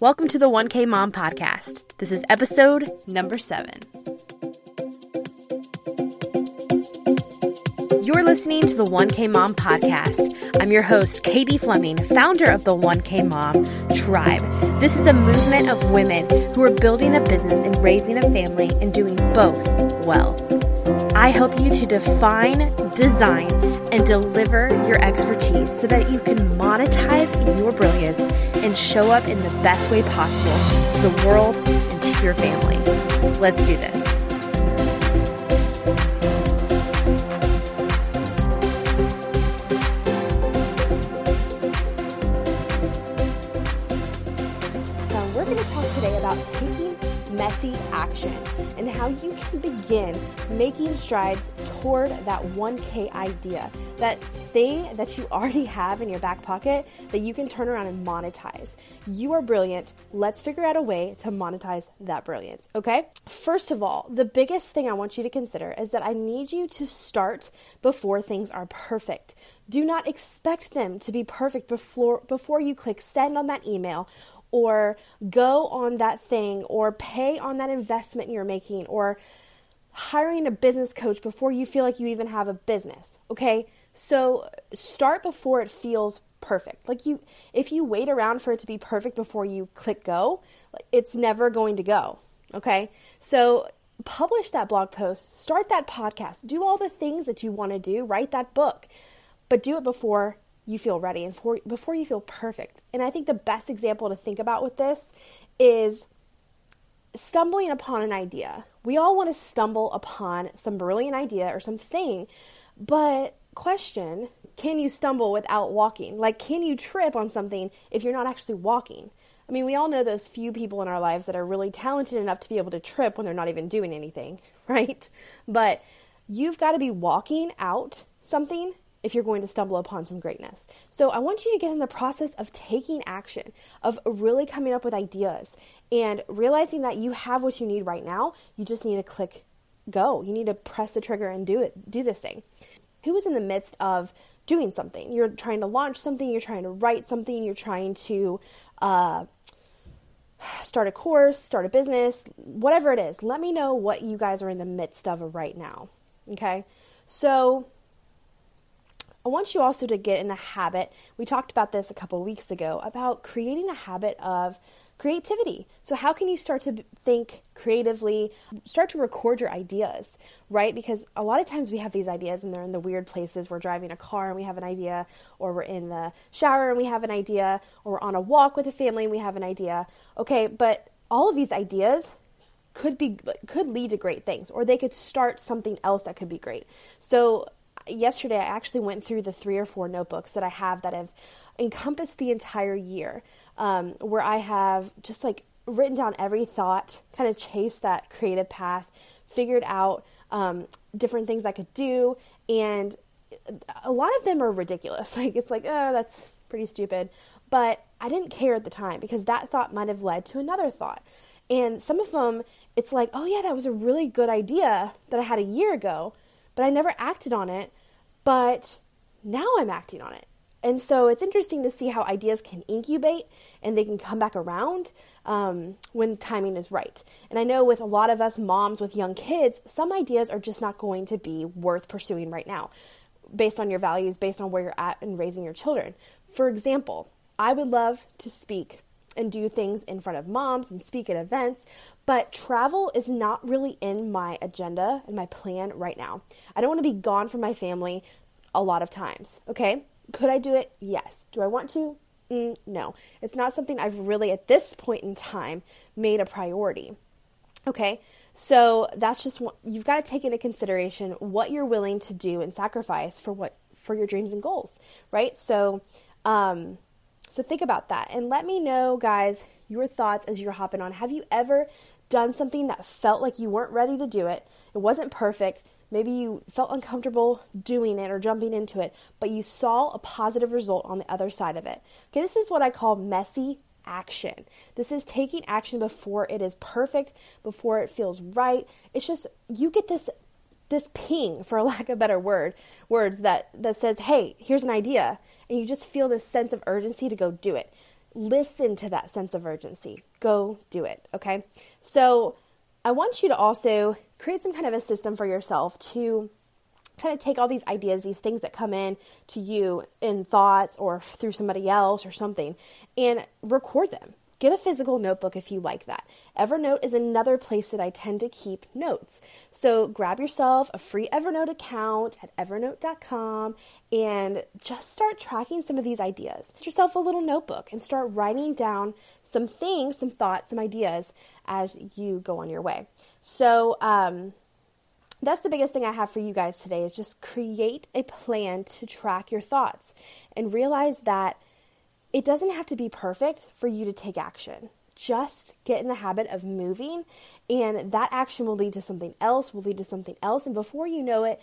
Welcome to the 1K Mom Podcast. This is episode number seven. You're listening to the 1K Mom Podcast. I'm your host, Katie Fleming, founder of the 1K Mom Tribe. This is a movement of women who are building a business and raising a family and doing both well. I help you to define, design, and deliver your expertise so that you can monetize your brilliance and show up in the best way possible to the world and to your family. Let's do this. Now, we're going to talk today about taking messy action and how you can begin making strides toward that 1K idea, that thing that you already have in your back pocket that you can turn around and monetize. You are brilliant. Let's figure out a way to monetize that brilliance, okay? First of all, the biggest thing I want you to consider is that I need you to start before things are perfect. Do not expect them to be perfect before before you click send on that email or go on that thing or pay on that investment you're making or hiring a business coach before you feel like you even have a business. Okay? So start before it feels perfect. Like you if you wait around for it to be perfect before you click go, it's never going to go. Okay? So publish that blog post, start that podcast, do all the things that you want to do, write that book. But do it before you feel ready and for, before you feel perfect. And I think the best example to think about with this is stumbling upon an idea. We all want to stumble upon some brilliant idea or something, but question, can you stumble without walking? Like can you trip on something if you're not actually walking? I mean, we all know those few people in our lives that are really talented enough to be able to trip when they're not even doing anything, right? But you've got to be walking out something if you're going to stumble upon some greatness. So I want you to get in the process of taking action, of really coming up with ideas and realizing that you have what you need right now. You just need to click go. You need to press the trigger and do it, do this thing. Who is in the midst of doing something? You're trying to launch something, you're trying to write something, you're trying to uh, start a course, start a business, whatever it is. Let me know what you guys are in the midst of right now. Okay? So, I want you also to get in the habit. We talked about this a couple weeks ago about creating a habit of creativity. So, how can you start to think creatively, start to record your ideas, right? Because a lot of times we have these ideas and they're in the weird places. We're driving a car and we have an idea, or we're in the shower and we have an idea, or we're on a walk with a family and we have an idea. Okay, but all of these ideas could be could lead to great things or they could start something else that could be great. So yesterday I actually went through the three or four notebooks that I have that have encompassed the entire year, um, where I have just like written down every thought, kind of chased that creative path, figured out um, different things I could do, and a lot of them are ridiculous. Like it's like, oh, that's pretty stupid, but I didn't care at the time because that thought might have led to another thought. And some of them, it's like, oh yeah, that was a really good idea that I had a year ago, but I never acted on it. But now I'm acting on it. And so it's interesting to see how ideas can incubate and they can come back around um, when timing is right. And I know with a lot of us moms with young kids, some ideas are just not going to be worth pursuing right now based on your values, based on where you're at in raising your children. For example, I would love to speak and do things in front of moms and speak at events, but travel is not really in my agenda and my plan right now. I don't want to be gone from my family a lot of times, okay? Could I do it? Yes. Do I want to? Mm, no. It's not something I've really, at this point in time, made a priority. Okay? So that's just what you've got to take into consideration what you're willing to do and sacrifice for what for your dreams and goals, right? So, um, so think about that and let me know, guys, your thoughts as you're hopping on. Have you ever done something that felt like you weren't ready to do it? It wasn't perfect. Maybe you felt uncomfortable doing it or jumping into it, but you saw a positive result on the other side of it. Okay, this is what I call messy action. This is taking action before it is perfect, before it feels right. It's just you get this this ping for lack of better word words that that says, "Hey, here's an idea." And you just feel this sense of urgency to go do it listen to that sense of urgency. Go do it, okay? So I want you to also create some kind of a system for yourself to kind of take all these ideas, these things that come in to you in thoughts or through somebody else or something, and record them. Get a physical notebook if you like that. Evernote is another place that I tend to keep notes. So grab yourself a free Evernote account at evernote.com and just start tracking some of these ideas. Get yourself a little notebook and start writing down some things, some thoughts, some ideas as you go on your way. So, um, that's the biggest thing I have for you guys today is just create a plan to track your thoughts and realize that it doesn't have to be perfect for you to take action. Just get in the habit of moving, and that action will lead to something else, will lead to something else. And before you know it,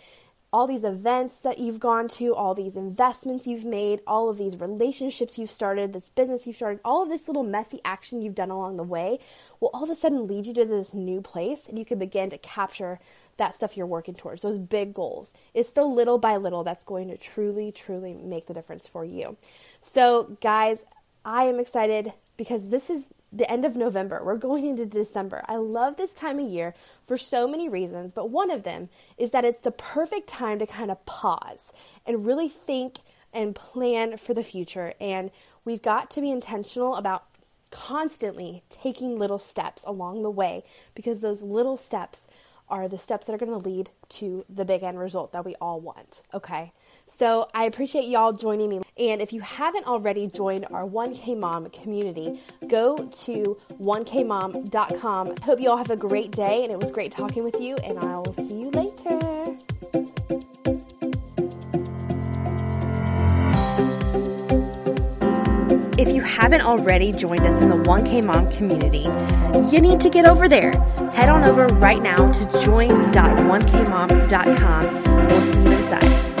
all these events that you've gone to, all these investments you've made, all of these relationships you've started, this business you've started, all of this little messy action you've done along the way will all of a sudden lead you to this new place and you can begin to capture that stuff you're working towards, those big goals. It's the little by little that's going to truly, truly make the difference for you. So, guys, I am excited because this is the end of November. We're going into December. I love this time of year for so many reasons, but one of them is that it's the perfect time to kind of pause and really think and plan for the future. And we've got to be intentional about constantly taking little steps along the way because those little steps are the steps that are going to lead to the big end result that we all want. Okay. So I appreciate y'all joining me. And if you haven't already joined our 1K Mom community, go to 1kmom.com. Hope you all have a great day and it was great talking with you and I will see you later. If you haven't already joined us in the 1K Mom community, you need to get over there. Head on over right now to join.1kmom.com. We'll see you inside.